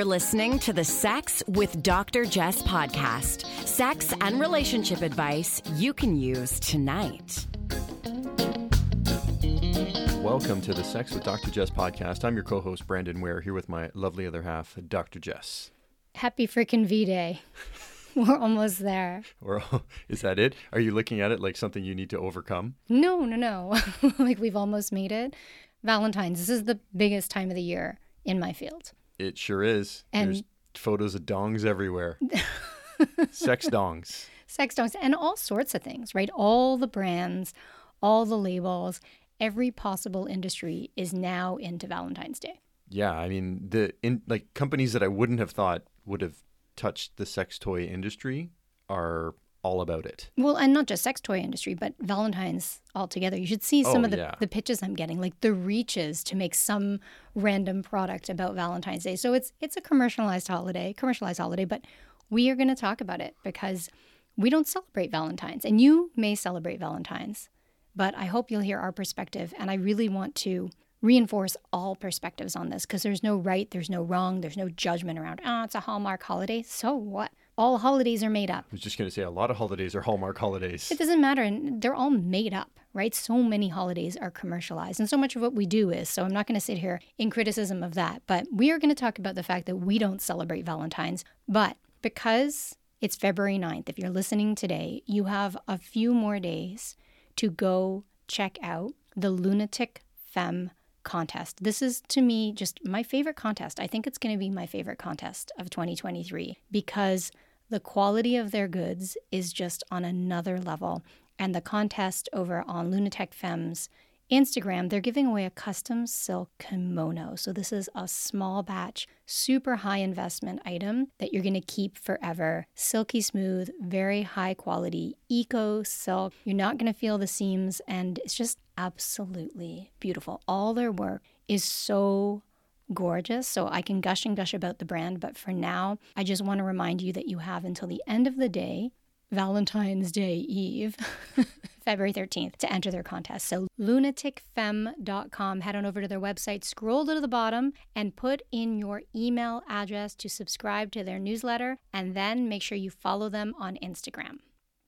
You're listening to the Sex with Dr. Jess podcast. Sex and relationship advice you can use tonight. Welcome to the Sex with Dr. Jess podcast. I'm your co host, Brandon Ware, here with my lovely other half, Dr. Jess. Happy freaking V Day. We're almost there. Or is that it? Are you looking at it like something you need to overcome? No, no, no. like we've almost made it. Valentine's, this is the biggest time of the year in my field. It sure is. And- There's photos of dongs everywhere. Sex dongs. Sex dongs and all sorts of things, right? All the brands, all the labels, every possible industry is now into Valentine's Day. Yeah, I mean the in like companies that I wouldn't have thought would have touched the sex toy industry are all about it. Well, and not just sex toy industry, but Valentine's altogether. You should see some Oh, of the, yeah. the pitches I'm getting, like the reaches to make some random product about Valentine's Day. So it's it's a commercialized holiday, commercialized holiday, but we are going to talk about it because we don't celebrate Valentine's, and you may celebrate Valentine's, but I hope you'll hear our perspective, and I really want to reinforce all perspectives on this because there's no right, there's no wrong, there's no judgment around. Ah, it's a Hallmark holiday. So what? All holidays are made up. I was just going to say a lot of holidays are Hallmark holidays. It doesn't matter. And they're all made up, right? So many holidays are commercialized, and so much of what we do is. So I'm not going to sit here in criticism of that. But we are going to talk about the fact that we don't celebrate Valentine's. But because it's February 9th, if you're listening today, you have a few more days to go check out the Lunatic Femme contest. This is to me just my favorite contest. I think it's going to be my favorite contest of 2023 because the quality of their goods is just on another level. And the contest over on Lunatic Femmes Instagram, they're giving away a custom silk kimono. So, this is a small batch, super high investment item that you're going to keep forever. Silky smooth, very high quality, eco silk. You're not going to feel the seams, and it's just absolutely beautiful. All their work is so gorgeous. So I can gush and gush about the brand, but for now, I just want to remind you that you have until the end of the day, Valentine's Day Eve, February 13th, to enter their contest. So lunaticfemme.com, head on over to their website, scroll to the bottom, and put in your email address to subscribe to their newsletter, and then make sure you follow them on Instagram.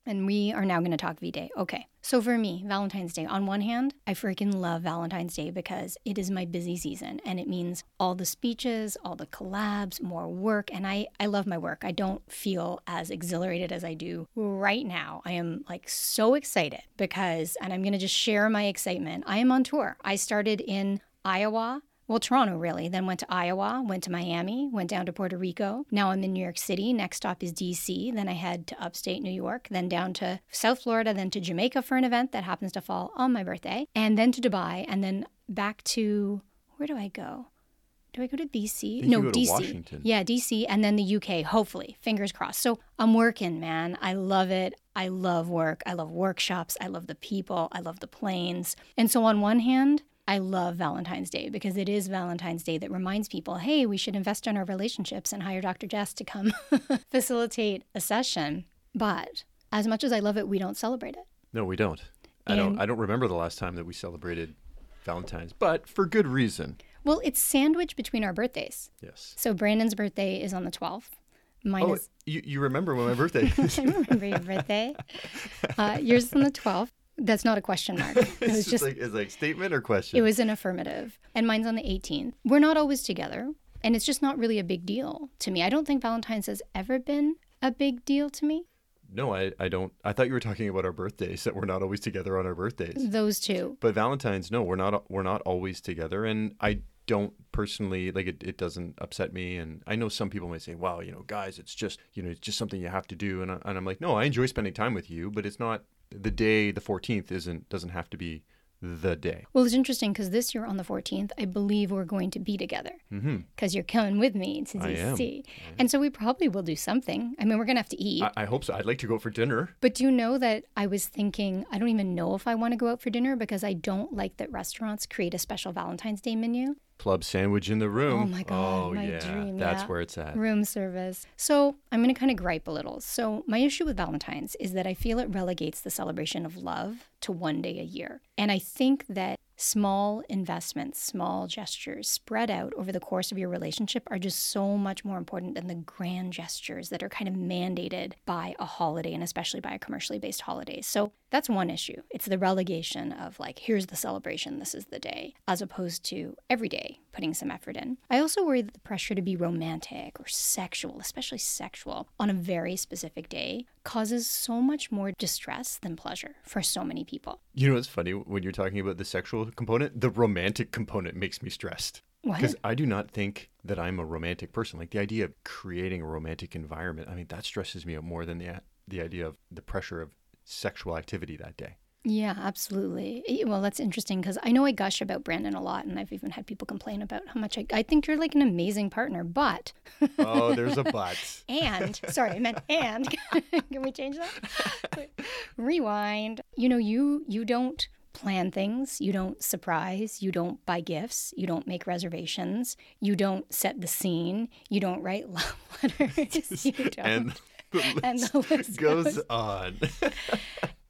And we are now going to talk V Day. Okay. So for me, Valentine's Day, on one hand, I freaking love Valentine's Day because it is my busy season and it means all the speeches, all the collabs, more work. And I, I love my work. I don't feel as exhilarated as I do right now. I am like so excited because, and I'm going to just share my excitement. I am on tour. I started in Iowa well, Toronto really, then went to Iowa, went to Miami, went down to Puerto Rico. Now I'm in New York City. Next stop is DC. Then I head to upstate New York, then down to South Florida, then to Jamaica for an event that happens to fall on my birthday, and then to Dubai, and then back to where do I go? Do I go to BC? no, you go to DC. Washington. Yeah, DC, and then the UK, hopefully. Fingers crossed. So I'm working, man. I love it. I love work. I love workshops. I love the people. I love the planes. And so, on one hand, I love Valentine's Day because it is Valentine's Day that reminds people, hey, we should invest in our relationships and hire Dr. Jess to come facilitate a session. But as much as I love it, we don't celebrate it. No, we don't. I don't. I don't remember the last time that we celebrated Valentine's, but for good reason. Well, it's sandwiched between our birthdays. Yes. So Brandon's birthday is on the 12th. Mine Oh, is you, you remember when my birthday is? I remember your birthday. Uh, yours is on the 12th. That's not a question mark. It was it's just, like it's like statement or question. it was an affirmative. And mine's on the 18th. We're not always together. And it's just not really a big deal to me. I don't think Valentine's has ever been a big deal to me. no, I, I don't. I thought you were talking about our birthdays that we're not always together on our birthdays. Those two. But Valentine's, no, we're not. We're not always together, and I don't personally like it. It doesn't upset me, and I know some people might say, "Wow, you know, guys, it's just you know, it's just something you have to do," and, I, and I'm like, no, I enjoy spending time with you, but it's not the day. The 14th isn't doesn't have to be the day. Well, it's interesting because this year on the 14th, I believe we're going to be together because you're coming with me to Mm-hmm. DC. And so we probably will do something. I mean, we're going to have to eat. I, I hope so. I'd like to go for dinner. But do you know that I was thinking, I don't even know if I want to go out for dinner because I don't like that restaurants create a special Valentine's Day menu. Club sandwich in the room. Oh my God, Oh my yeah, dream, that's yeah. where it's at. Room service. So I'm going to kind of gripe a little. So, my issue with Valentine's is that I feel it relegates the celebration of love to one day a year. And I think that small investments, small gestures spread out over the course of your relationship are just so much more important than the grand gestures that are kind of mandated by a holiday and especially by a commercially based holiday. So that's one issue. It's the relegation of like, here's the celebration, this is the day, as opposed to every day putting some effort in. I also worry that the pressure to be romantic or sexual, especially sexual, on a very specific day causes so much more distress than pleasure for so many people. You know what's funny when you're talking about the sexual component? The romantic component makes me stressed. Because I do not think that I'm a romantic person. Like the idea of creating a romantic environment, I mean, that stresses me out more than the the idea of the pressure of sexual activity that day. Yeah, absolutely. Well, that's interesting because I know I gush about Brandon a lot, and I've even had people complain about how much I, I think you're like an amazing partner. But oh, there's a but. and sorry, I meant and. Can we change that? Rewind. You know, you you don't plan things, you don't surprise, you don't buy gifts, you don't make reservations, you don't set the scene, you don't write love letters, you don't. and the list, and the list goes, goes on.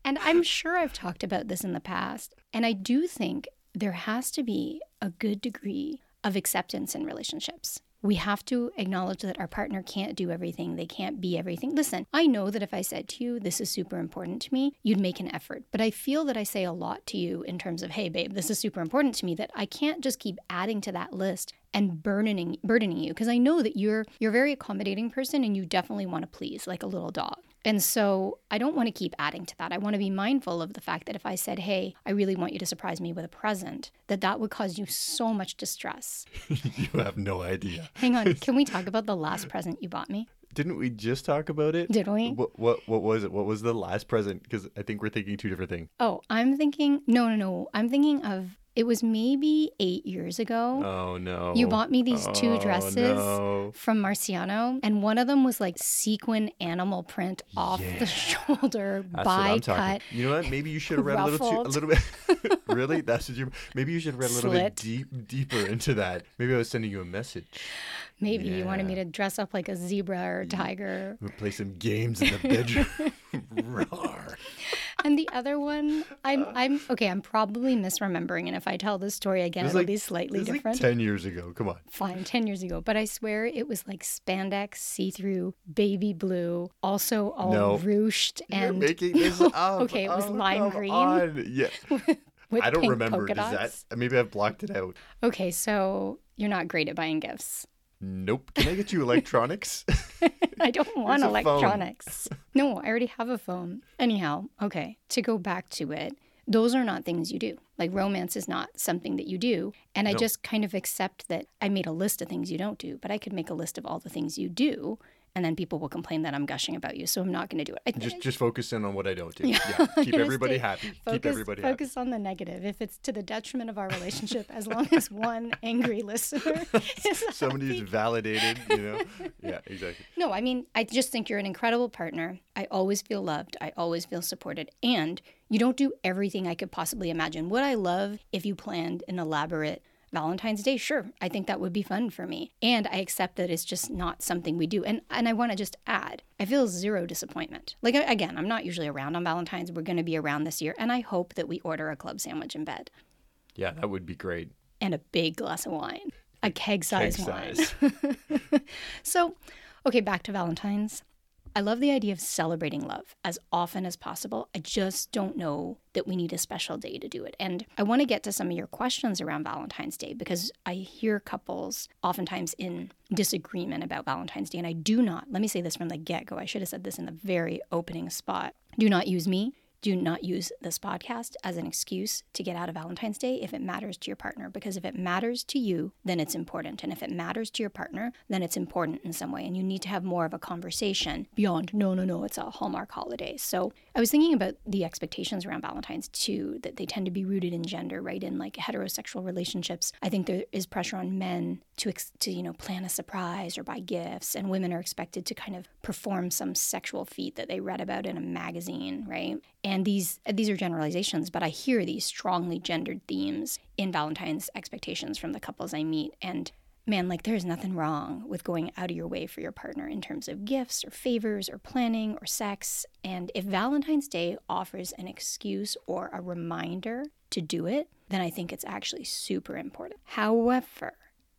And I'm sure I've talked about this in the past. And I do think there has to be a good degree of acceptance in relationships. We have to acknowledge that our partner can't do everything. They can't be everything. Listen, I know that if I said to you, this is super important to me, you'd make an effort. But I feel that I say a lot to you in terms of, hey, babe, this is super important to me, that I can't just keep adding to that list and burdening burdening you because I know that you're you're a very accommodating person and you definitely want to please like a little dog. And so I don't want to keep adding to that. I want to be mindful of the fact that if I said, "Hey, I really want you to surprise me with a present," that that would cause you so much distress. you have no idea. Hang on, can we talk about the last present you bought me? Didn't we just talk about it? Did we? What what, what was it? What was the last present? Because I think we're thinking two different things. Oh, I'm thinking no, no, no. I'm thinking of it was maybe eight years ago. Oh no. You bought me these two Oh, dresses no. from Marciano, and one of them was like sequin animal print off Yeah. the shoulder, That's by I'm talking. cut. You know what? Maybe you should have read a little too, a little bit. really? That's what you. Maybe you should have read a little Slit. bit deep, deeper into that. Maybe I was sending you a message. Maybe you wanted me to dress up like a zebra or a tiger. We'll play some games in the bedroom. Roar. And the other one, I'm, uh. I'm okay. I'm probably misremembering, and if I tell this story again, it it'll like- be slightly is different. like ten years ago. Come on. Fine, 10 years ago. But I swear it was like spandex, see through, baby blue, also all No. ruched. You're And making this up. Okay, it was Oh, lime green on. Yeah. with I don't pink remember. Does dots. that? Maybe I've blocked it out. Okay, so you're not great at buying gifts. Nope. Can I get you electronics? I don't want electronics. no, I already have a phone. Anyhow, okay, to go back to it, those are not things you do. Like romance is not something that you do. And I No. just kind of accept that I made a list of things you don't do, but I could make a list of all the things you do. And then people will complain that I'm gushing about you. So I'm not going to do it. I, just just focus in on what I don't do. Yeah. Yeah. Keep everybody happy. Keep Focus, everybody happy. focus on the negative. If it's to the detriment of our relationship, as long as one angry listener somebody is Somebody's happy. validated, you know? Yeah, exactly. No, I mean, I just think you're an incredible partner. I always feel loved. I always feel supported. And you don't do everything I could possibly imagine. Would I love if you planned an elaborate Valentine's Day? Sure. I think that would be fun for me. And I accept that it's just not something we do. And and I want to just add, I feel zero disappointment. Like again, I'm not usually around on Valentine's. We're going to be around this year, and I hope that we order a club sandwich in bed Yeah, that would be great. and a big glass of wine, a keg size Keg wine. size. So, okay, back to Valentine's. I love the idea of celebrating love as often as possible. I just don't know that we need a special day to do it. And I want to get to some of your questions around Valentine's Day because I hear couples oftentimes in disagreement about Valentine's Day. And I do not, let me say this from the get go. I should have said this in the very opening spot. Do not use me. Do not use this podcast as an excuse to get out of Valentine's Day if it matters to your partner. Because if it matters to you, then it's important. And if it matters to your partner, then it's important in some way. And you need to have more of a conversation beyond, no, no, no, it's a Hallmark holiday. So I was thinking about the expectations around Valentine's too, that they tend to be rooted in gender, right? In like heterosexual relationships. I think there is pressure on men to, ex- to you know, plan a surprise or buy gifts. And women are expected to kind of perform some sexual feat that they read about in a magazine, right? These these are generalizations, but I hear these strongly gendered themes in Valentine's expectations from the couples I meet. And man, like there's nothing wrong with going out of your way for your partner in terms of gifts or favors or planning or sex. And if Valentine's Day offers an excuse or a reminder to do it, then I think it's actually super important. However,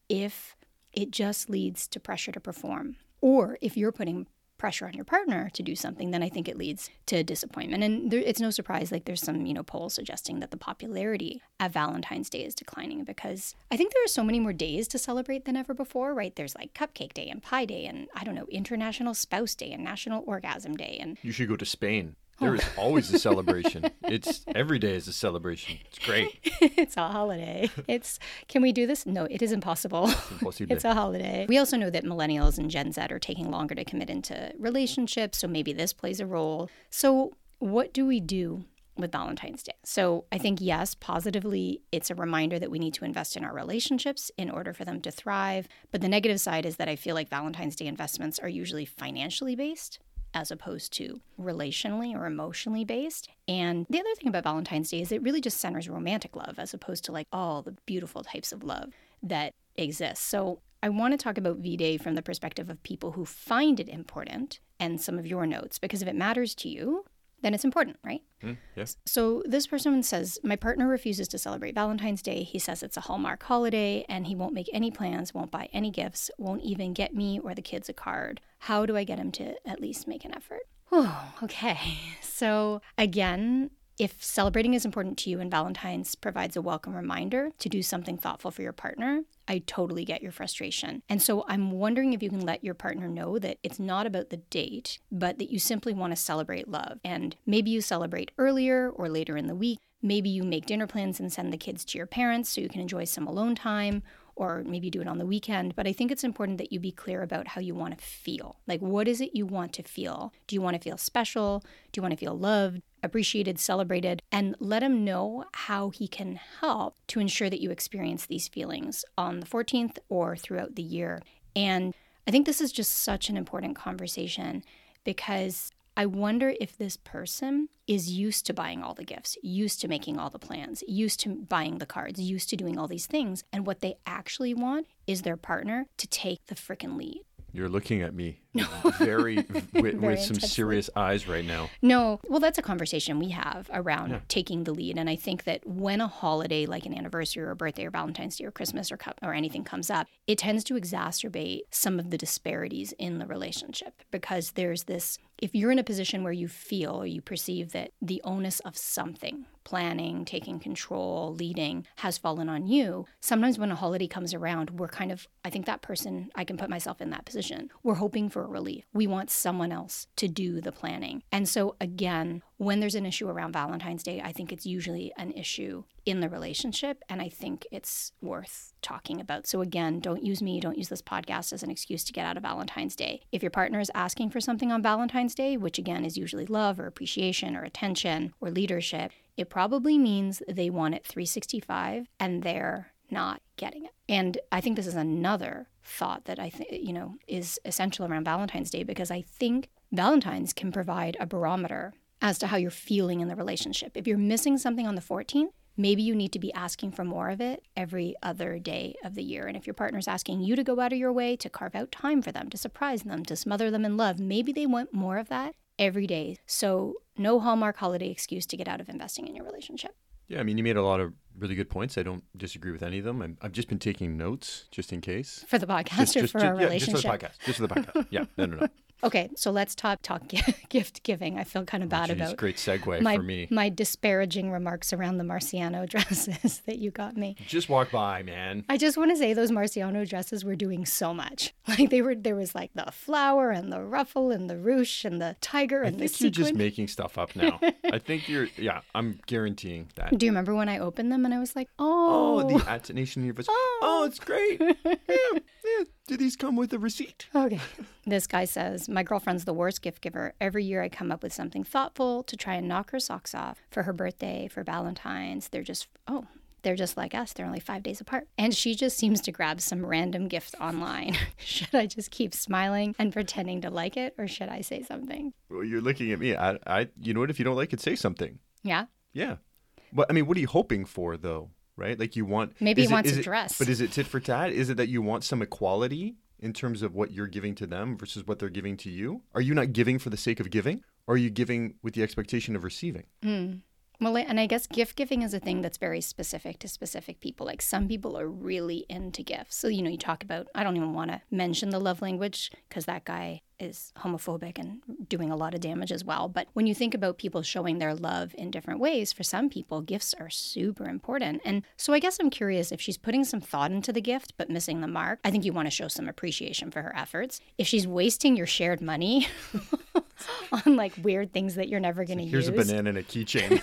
if it just leads to pressure to perform, or if you're putting pressure on your partner to do something, then I think it leads to disappointment. And there, it's no surprise, like there's some, you know, polls suggesting that the popularity of Valentine's Day is declining because I think there are so many more days to celebrate than ever before, right? There's like Cupcake Day and Pie Day and I don't know, International Spouse Day and National Orgasm Day. And you should go to Spain. There is always a celebration. It's every day is a celebration. It's great. it's a holiday. It's can we do this? No, it is impossible. Impossible. it's a holiday. We also know that millennials and Gen Z are taking longer to commit into relationships, so maybe this plays a role. So, what do we do with Valentine's Day. So I think, yes, positively, it's a reminder that we need to invest in our relationships in order for them to thrive. But the negative side is that I feel like Valentine's Day investments are usually financially based as opposed to relationally or emotionally based. And the other thing about Valentine's Day is it really just centers romantic love as opposed to like all the beautiful types of love that exist. So I want to talk about V Day from the perspective of people who find it important and some of your notes because if it matters to you, then it's important, right? Mm, yes. So this person says, My partner refuses to celebrate Valentine's Day. He says it's a Hallmark holiday and he won't make any plans, won't buy any gifts, won't even get me or the kids a card. How do I get him to at least make an effort? Oh, okay. So again, if celebrating is important to you and Valentine's provides a welcome reminder to do something thoughtful for your partner, I totally get your frustration. And so I'm wondering if you can let your partner know that it's not about the date, but that you simply want to celebrate love. And maybe you celebrate earlier or later in the week. Maybe you make dinner plans and send the kids to your parents so you can enjoy some alone time or maybe do it on the weekend. But I think it's important that you be clear about how you want to feel. Like, what is it you want to feel? Do you want to feel special? Do you want to feel loved? appreciated, celebrated, and let him know how he can help to ensure that you experience these feelings on the 14th or throughout the year. And I think this is just such an important conversation because I wonder if this person is used to buying all the gifts, used to making all the plans, used to buying the cards, used to doing all these things. And what they actually want is their partner to take the freaking lead. You're looking at me very, with, Very with some serious eyes right now. No, well, that's a conversation we have around Yeah. taking the lead. And I think that when a holiday like an anniversary or a birthday or Valentine's Day or Christmas or, or anything comes up, it tends to exacerbate some of the disparities in the relationship because there's this if you're in a position where you feel or you perceive that the onus of something, planning, taking control, leading, has fallen on you, sometimes when a holiday comes around, we're kind of, I think that person, I can put myself in that position. We're hoping for a relief. We want someone else to do the planning. And so, again, when there's an issue around Valentine's Day, I think it's usually an issue in the relationship. And I think it's worth talking about. So, again, don't use me, don't use this podcast as an excuse to get out of Valentine's Day. If your partner is asking for something on Valentine's Day, which again is usually love or appreciation or attention or leadership, it probably means they want it 365 and they're not getting it. And I think this is another thought that I think, you know, is essential around Valentine's Day because I think Valentine's can provide a barometer as to how you're feeling in the relationship. If you're missing something on the 14th, maybe you need to be asking for more of it every other day of the year. And if your partner's asking you to go out of your way to carve out time for them, to surprise them, to smother them in love, maybe they want more of that every day. So, no Hallmark holiday excuse to get out of investing in your relationship. Yeah, I mean, you made a lot of really good points. I don't disagree with any of them. I'm, I've just been taking notes just in case. For the podcast or for our yeah, relationship? just for the podcast. Just for the podcast. yeah, no, no, no. Okay, so let's talk talk gift giving. I feel kind of oh, bad Jeez, about great segue my for me. my disparaging remarks around the Marciano dresses that you got me. Just walk by, man. I just want to say those Marciano dresses were doing so much. Like they were, there was like the flower and the ruffle and the ruche and the tiger and the. I think you're sequin. just making stuff up now. I think you're. Yeah, I'm guaranteeing that. Do you remember when I opened them and I was like, Oh, oh, the Attenation University. Oh, it's great. yeah. Do these come with a receipt? Okay. This guy says, My girlfriend's the worst gift giver. Every year I come up with something thoughtful to try and knock her socks off for her birthday, for Valentine's. They're just, oh, they're just like us. They're only five days apart. And she just seems to grab some random gift online. should I just keep smiling and pretending to like it, or should I say something? Well, you're looking at me. I, I, you know what? If you don't like it, say something. Yeah. Yeah. But I mean, what are you hoping for, though? Right? Like you want. Maybe he it- wants is a it- dress. But is it tit for tat? Is it that you want some equality in terms of what you're giving to them versus what they're giving to you? Are you not giving for the sake of giving? Or are you giving with the expectation of receiving? Mm. Well, and I guess gift giving is a thing that's very specific to specific people. Like some people are really into gifts. So, you know, you talk about, I don't even want to mention the love language because that guy is homophobic and doing a lot of damage as well. But when you think about people showing their love in different ways, for some people, gifts are super important. And so I guess I'm curious if she's putting some thought into the gift but missing the mark. I think you want to show some appreciation for her efforts. If she's wasting your shared money on like weird things that you're never going to use. Here's a banana and a keychain.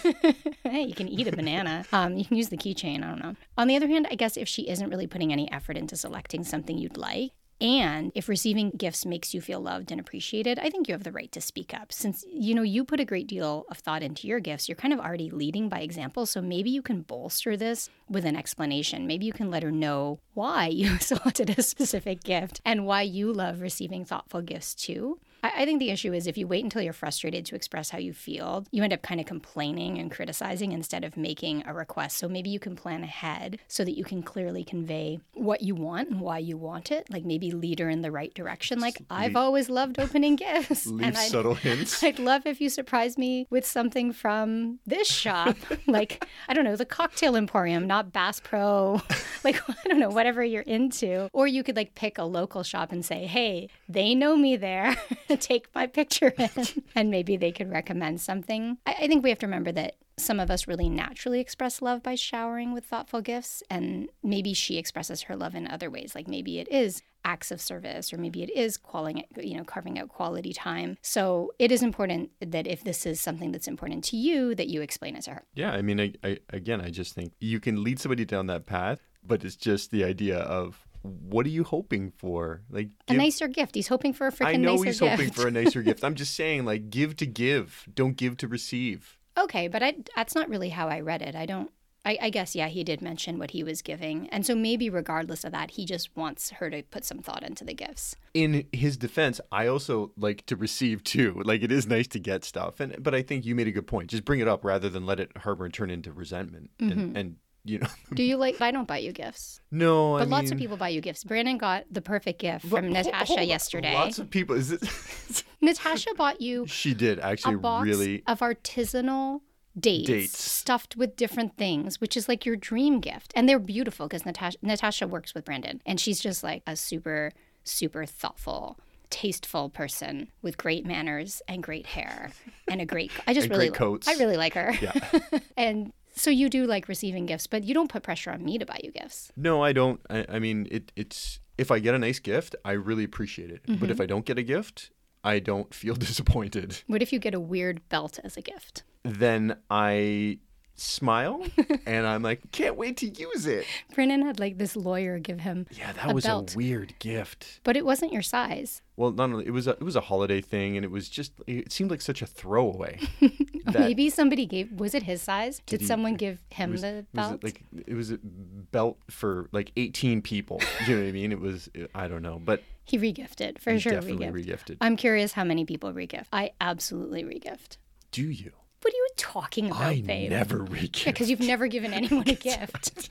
hey, you can eat a banana. Um, you can use the keychain. I don't know. On the other hand, I guess if she isn't really putting any effort into selecting something you'd like, and if receiving gifts makes you feel loved and appreciated, I think you have the right to speak up. Since you know you put a great deal of thought into your gifts, you're kind of already leading by example. So maybe you can bolster this with an explanation. Maybe you can let her know why you selected a specific gift and why you love receiving thoughtful gifts too. I, I think the issue is if you wait until you're frustrated to express how you feel, you end up kind of complaining and criticizing instead of making a request. So maybe you can plan ahead so that you can clearly convey what you want and why you want it. Like maybe lead her in the right direction. Like I've always loved opening gifts. Leave and I'd- subtle hints. I'd love if you surprise me with something from this shop, like I don't know, the Cocktail Emporium, not Bass Pro, like I don't know, whatever you're into. Or you could like pick a local shop and say, "Hey, they know me there. Take my picture in," and maybe they could recommend something. I, I think we have to remember that some of us really naturally express love by showering with thoughtful gifts, and maybe she expresses her love in other ways. Like maybe it is acts of service, or maybe it is calling, you know, carving out quality time. So it is important that if this is something that's important to you, that you explain it to her. Yeah, I mean, I, I, again, I just think you can lead somebody down that path, but it's just the idea of what are you hoping for? Like, A nicer gift. He's hoping for a freaking. I know he's gift. hoping for a nicer gift. I'm just saying, like, give to give, don't give to receive. Okay, but I, that's not really how I read it. I don't. I, I guess yeah, he did mention what he was giving, and so maybe regardless of that, he just wants her to put some thought into the gifts. In his defense, I also like to receive too. Like, it is nice to get stuff, and but I think you made a good point. Just bring it up rather than let it harbor and turn into resentment. Mm-hmm. And, and you know, Do you like? I don't buy you gifts, no, I but lots of people buy you gifts. Brandon got the perfect gift from Natasha yesterday. Lots of people. Is it? Natasha bought you she did a actually box really. of artisanal dates, Dates. stuffed with different things, which is like your dream gift. And they're beautiful because Natasha Natasha works with Brandon, and she's just like a super super thoughtful. Tasteful person with great manners and great hair and a great. I just really, great coats. I really like her. Yeah. and so you do like receiving gifts, but you don't put pressure on me to buy you gifts. No, I don't. I, I mean, it, it's if I get a nice gift, I really appreciate it. But Mm-hmm. if I don't get a gift, I don't feel disappointed. What if you get a weird belt as a gift? Then I smile and I'm like, can't wait to use it. Brandon had like this lawyer give him, Yeah, that A was belt. a weird gift. but it wasn't your size. Well, not only it was a it was a holiday thing, and it was just it seemed like such a throwaway. Maybe somebody gave. Was it his size? Did, he- someone give him was, the it was belt? like it was a belt for like 18 people. You know what I mean? It was I don't know, but he regifted for he sure. definitely Regift. regifted. I'm curious how many people regift. I absolutely regift. Do you? What are you talking about, I babe? never regift. Yeah, because you've never given anyone a gift.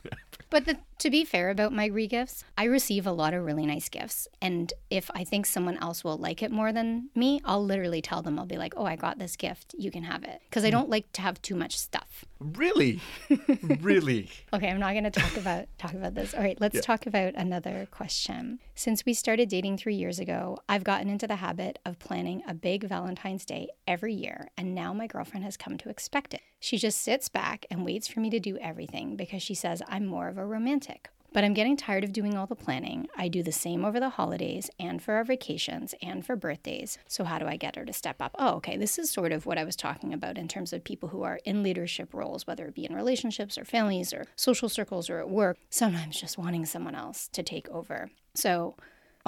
But the, to be fair about my regifts, I receive a lot of really nice gifts. And if I think someone else will like it more than me, I'll literally tell them, I'll be like, oh, I got this gift. You can have it. Because I hmm. don't like to have too much stuff. Really? really? Okay, I'm not going to talk about talk about this. All right, let's talk about another question. Since we started dating 3 years ago, I've gotten into the habit of planning a big Valentine's Day every year, and now my girlfriend has come to expect it. She just sits back and waits for me to do everything because she says I'm more of a romantic. But I'm getting tired of doing all the planning. I do the same over the holidays and for our vacations and for birthdays. So, how do I get her to step up? Oh, okay. This is sort of what I was talking about in terms of people who are in leadership roles, whether it be in relationships or families or social circles or at work, sometimes just wanting someone else to take over. So,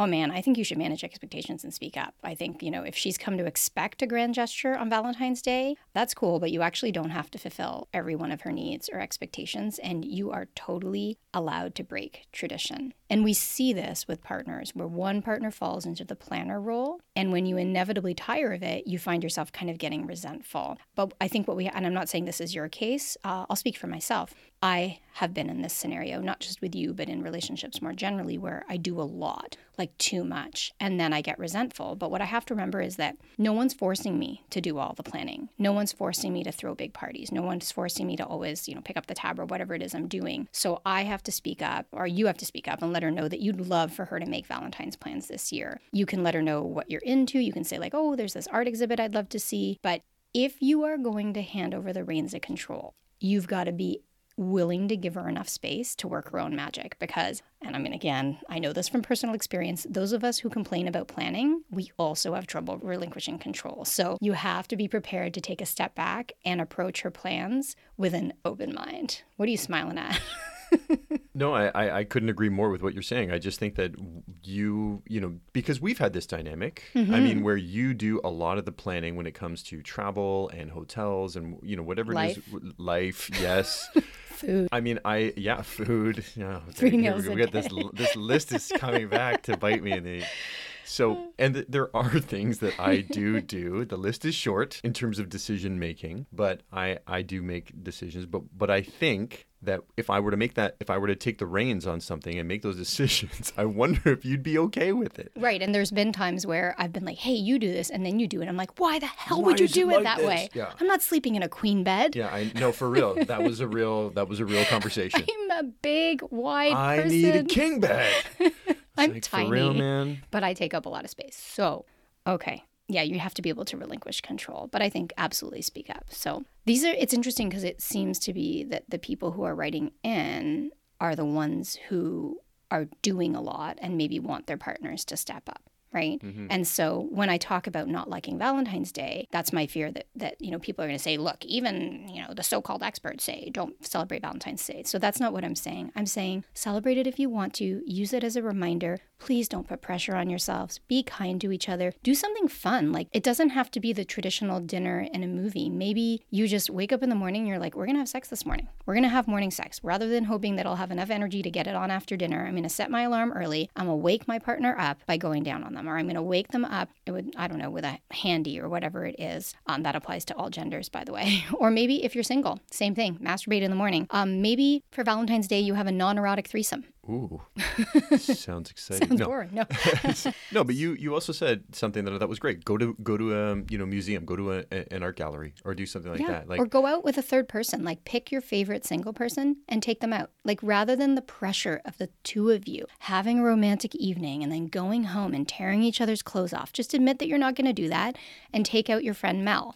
Oh man, I think you should manage expectations and speak up. I think, you know, if she's come to expect a grand gesture on Valentine's Day, that's cool, but you actually don't have to fulfill every one of her needs or expectations, and you are totally allowed to break tradition. And we see this with partners where one partner falls into the planner role, and when you inevitably tire of it, you find yourself kind of getting resentful. But I think what we, and I'm not saying this is your case, uh, I'll speak for myself. I have been in this scenario, not just with you, but in relationships more generally, where I do a lot, like too much, and then I get resentful. But what I have to remember is that no one's forcing me to do all the planning. No one's forcing me to throw big parties. No one's forcing me to always, you know, pick up the tab or whatever it is I'm doing. So I have to speak up, or you have to speak up and let her know that you'd love for her to make Valentine's plans this year. You can let her know what you're into. You can say, like, oh, there's this art exhibit I'd love to see. But if you are going to hand over the reins of control, you've got to be willing to give her enough space to work her own magic because and I mean again, I know this from personal experience, those of us who complain about planning, we also have trouble relinquishing control. So you have to be prepared to take a step back and approach her plans with an open mind. What are you smiling at? no, I, I, I couldn't agree more with what you're saying. I just think that you, you know, because we've had this dynamic, mm-hmm. I mean, mm-hmm. where you do a lot of the planning when it comes to travel and hotels and, you know, whatever life. it is, life, yes. food. I mean, I, yeah, food. Oh, Three meals we, we got this, this list is coming back to bite me in the so, and th- there are things that I do do. The list is short in terms of decision making, but I I do make decisions. But but I think that if I were to make that, if I were to take the reins on something and make those decisions, I wonder if you'd be okay with it. Right. And there's been times where I've been like, hey, you do this. And then you do it. I'm like, why the hell why would you do it, like that this? way? Yeah. I'm not sleeping in a queen bed. Yeah. I know for real. that was a real, that was a real conversation. I'm a big, wide I person. need a king bed. I'm like, tiny, real, man. but I take up a lot of space. So, okay. Yeah, you have to be able to relinquish control, but I think absolutely speak up. So, these are it's interesting because it seems to be that the people who are writing in are the ones who are doing a lot and maybe want their partners to step up right? Mm-hmm. and so when i talk about not liking valentine's day that's my fear that that you know people are going to say look even you know the so-called experts say don't celebrate valentine's day. So that's not what i'm saying. I'm saying celebrate it if you want to use it as a reminder. Please don't put pressure on yourselves. Be kind to each other. Do something fun. Like it doesn't have to be the traditional dinner and a movie. Maybe you just wake up in the morning and you're like we're going to have sex this morning. We're going to have morning sex. Rather than hoping that i'll have enough energy to get it on after dinner i'm going to set my alarm early. I'm going to wake my partner up by going down on them them or I'm going to wake them up with, I don't know, with a handy or whatever it is. Um, that applies to all genders, by the way. or maybe if you're single, same thing, masturbate in the morning. Um, maybe for Valentine's Day, you have a non erotic threesome. Ooh, sounds exciting. sounds no. boring. No, no, but you you also said something that I thought was great. Go to go to a you know museum, go to a, an art gallery, or do something like yeah. that. Like or go out with a third person. Like pick your favorite single person and take them out. Like rather than the pressure of the two of you having a romantic evening and then going home and tearing each other's clothes off. Just admit that you're not going to do that and take out your friend Mel,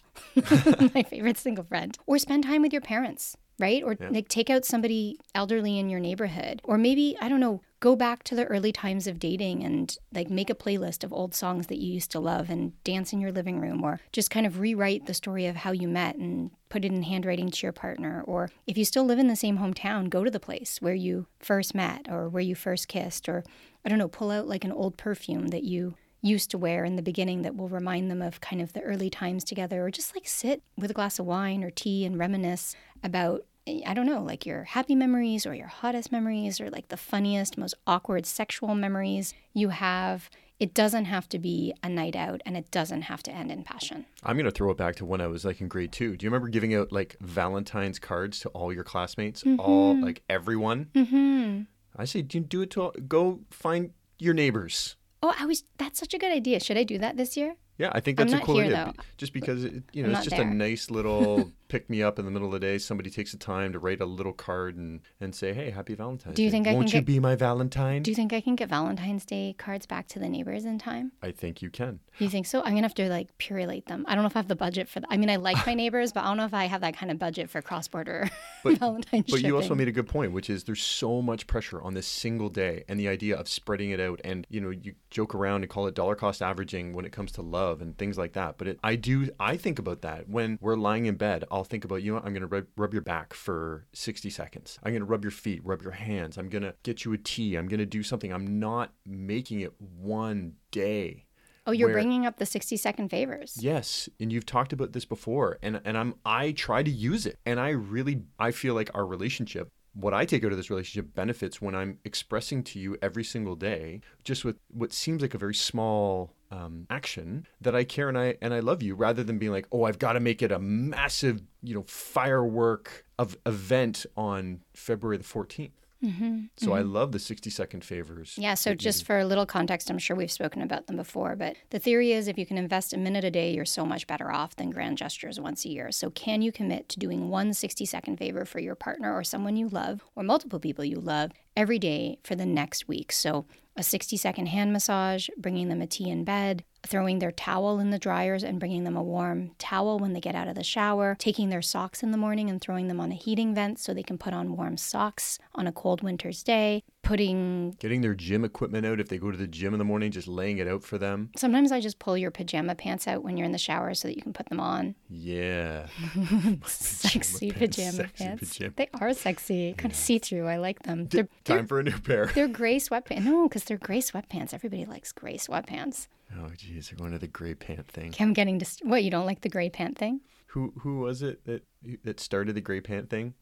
my favorite single friend, or spend time with your parents right? Or yeah. like take out somebody elderly in your neighborhood. Or maybe, I don't know, go back to the early times of dating and like make a playlist of old songs that you used to love and dance in your living room or just kind of rewrite the story of how you met and put it in handwriting to your partner. Or if you still live in the same hometown, go to the place where you first met or where you first kissed or I don't know, pull out like an old perfume that you used to wear in the beginning that will remind them of kind of the early times together, or just like sit with a glass of wine or tea and reminisce about, I don't know, like your happy memories or your hottest memories or like the funniest, most awkward sexual memories you have. It doesn't have to be a night out and it doesn't have to end in passion. I'm going to throw it back to when I was like in grade two. Do you remember giving out like Valentine's cards to all your classmates, mm-hmm. all like everyone? Mm-hmm. I say, do, do it to all, go find your neighbors Oh, I was. That's such a good idea. Should I do that this year? Yeah, I think that's a cool here, idea. Though. Just because it, you know, I'm it's just there. a nice little pick me up in the middle of the day. Somebody takes the time to write a little card and, and say, "Hey, happy Valentine's." Do you Day. think I Won't can you get, be my Valentine? Do you think I can get Valentine's Day cards back to the neighbors in time? I think you can. You think so? I'm gonna have to like purulate them. I don't know if I have the budget for that. I mean, I like my neighbors, but I don't know if I have that kind of budget for cross-border but, Valentine's. But shipping. you also made a good point, which is there's so much pressure on this single day, and the idea of spreading it out, and you know, you joke around and call it dollar cost averaging when it comes to love and things like that. But it, I do, I think about that when we're lying in bed. I'll think about you know, I'm gonna rub, rub your back for 60 seconds. I'm gonna rub your feet, rub your hands. I'm gonna get you a tea. I'm gonna do something. I'm not making it one day Oh, you're where, bringing up the 60 second favors. Yes, and you've talked about this before and and I'm I try to use it. And I really I feel like our relationship what I take out of this relationship benefits when I'm expressing to you every single day, just with what seems like a very small um, action that I care and I and I love you, rather than being like, oh, I've got to make it a massive, you know, firework of event on February the 14th. Mm-hmm. So I love the 60 second favors. Yeah, so just for a little context, I'm sure we've spoken about them before, but the theory is if you can invest a minute a day, you're so much better off than grand gestures once a year. So, can you commit to doing one 60 second favor for your partner or someone you love or multiple people you love every day for the next week? So, a 60 second hand massage, bringing them a tea in bed, throwing their towel in the dryers and bringing them a warm towel when they get out of the shower, taking their socks in the morning and throwing them on a heating vent so they can put on warm socks on a cold winter's day, putting getting their gym equipment out if they go to the gym in the morning, just laying it out for them. Sometimes I just pull your pajama pants out when you're in the shower so that you can put them on. Yeah. sexy pants, pajama sexy pants. pajama- They are sexy, kind of see through. I like them. They're, they're, Time for a new pair. they're gray sweatpants. No, because they're gray sweatpants. Everybody likes gray sweatpants. Oh, geez, they're going to the gray pant thing. I'm getting to. What, you don't like the gray pant thing? Who who was it that that started the gray pant thing?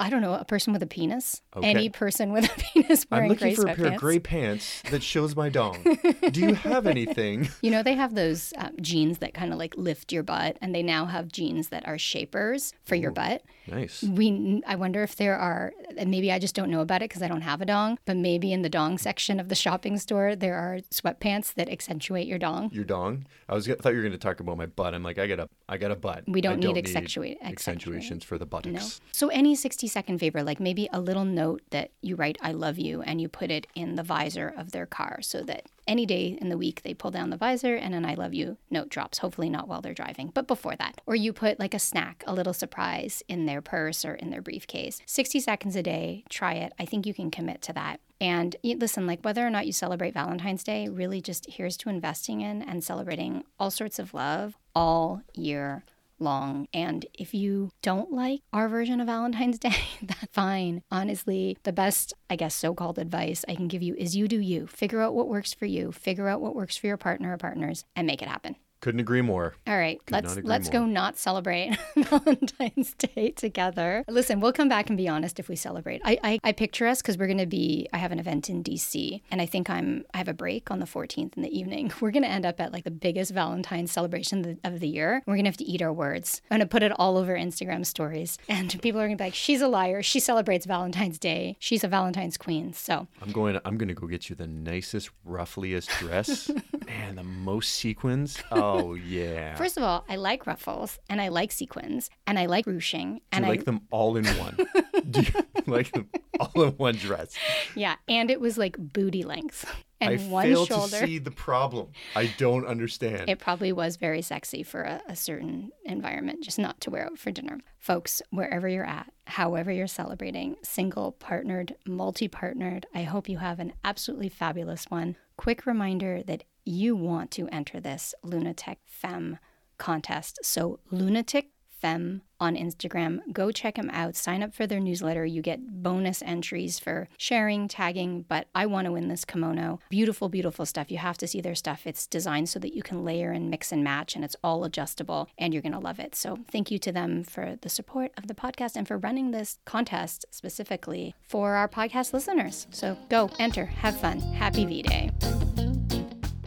I don't know. A person with a penis? Okay. Any person with a penis wearing I'm looking gray for a pair of gray pants that shows my dong. Do you have anything? You know, they have those um, jeans that kind of like lift your butt, and they now have jeans that are shapers for your butt. Nice. We, I wonder if there are, and maybe I just don't know about it because I don't have a dong, but maybe in the dong section of the shopping store, there are sweatpants that accentuate your dong. Your dong. I was I thought you were going to talk about my butt. I'm like, I got a I got a butt. We don't I need accentuate- accentuations for the buttocks. No. So any 60 second favor, like maybe a little note that you write I love you and you put it in the visor of their car so that any day in the week they pull down the visor and an I love you note drops. Hopefully not while they're driving, but before that. Or you put like a snack, a little surprise in their purse or in their briefcase. 60 seconds a day, try it. I think you can commit to that. And listen, like whether or not you celebrate Valentine's Day, really just here's to investing in and celebrating all sorts of love all year long. And if you don't like our version of Valentine's Day, that's fine. Honestly, the best, I guess, so called advice I can give you is you do you. Figure out what works for you, figure out what works for your partner or partners, and make it happen. Couldn't agree more. All right, let's let's go not celebrate Valentine's Day together. Listen, we'll come back and be honest if we celebrate. I I, I picture us because we're going to be. I have an event in DC, and I think I'm. I have a break on the 14th in the evening. We're going to end up at like the biggest Valentine's celebration of the, year. We're going to have to eat our words. I'm going to put it all over Instagram stories, and people are going to be like, "She's a liar. She celebrates Valentine's Day. She's a Valentine's queen." So I'm going. I'm going to go get you the nicest, ruffliest dress. Man, the most sequins. Oh Oh, yeah. first of all, I like ruffles, and I like sequins, and I like ruching, and I like them all in one? Do you like them all in one dress? Yeah, and it was like booty length and I one fail shoulder. to see the problem. I don't understand. It probably was very sexy for a, a certain environment, just not to wear out for dinner. Folks, wherever you're at, however you're celebrating, single, partnered, multi partnered, I hope you have an absolutely fabulous one. Quick reminder that you want to enter this Lunatic Femme contest. So, Lunatic Femme on Instagram. Go check them out. Sign up for their newsletter. You get bonus entries for sharing, tagging. But I want to win this kimono. Beautiful, beautiful stuff. You have to see their stuff. It's designed so that you can layer and mix and match, and it's all adjustable, and you're going to love it. So thank you to them for the support of the podcast and for running this contest specifically for our podcast listeners. So go, enter, have fun. Happy V Day.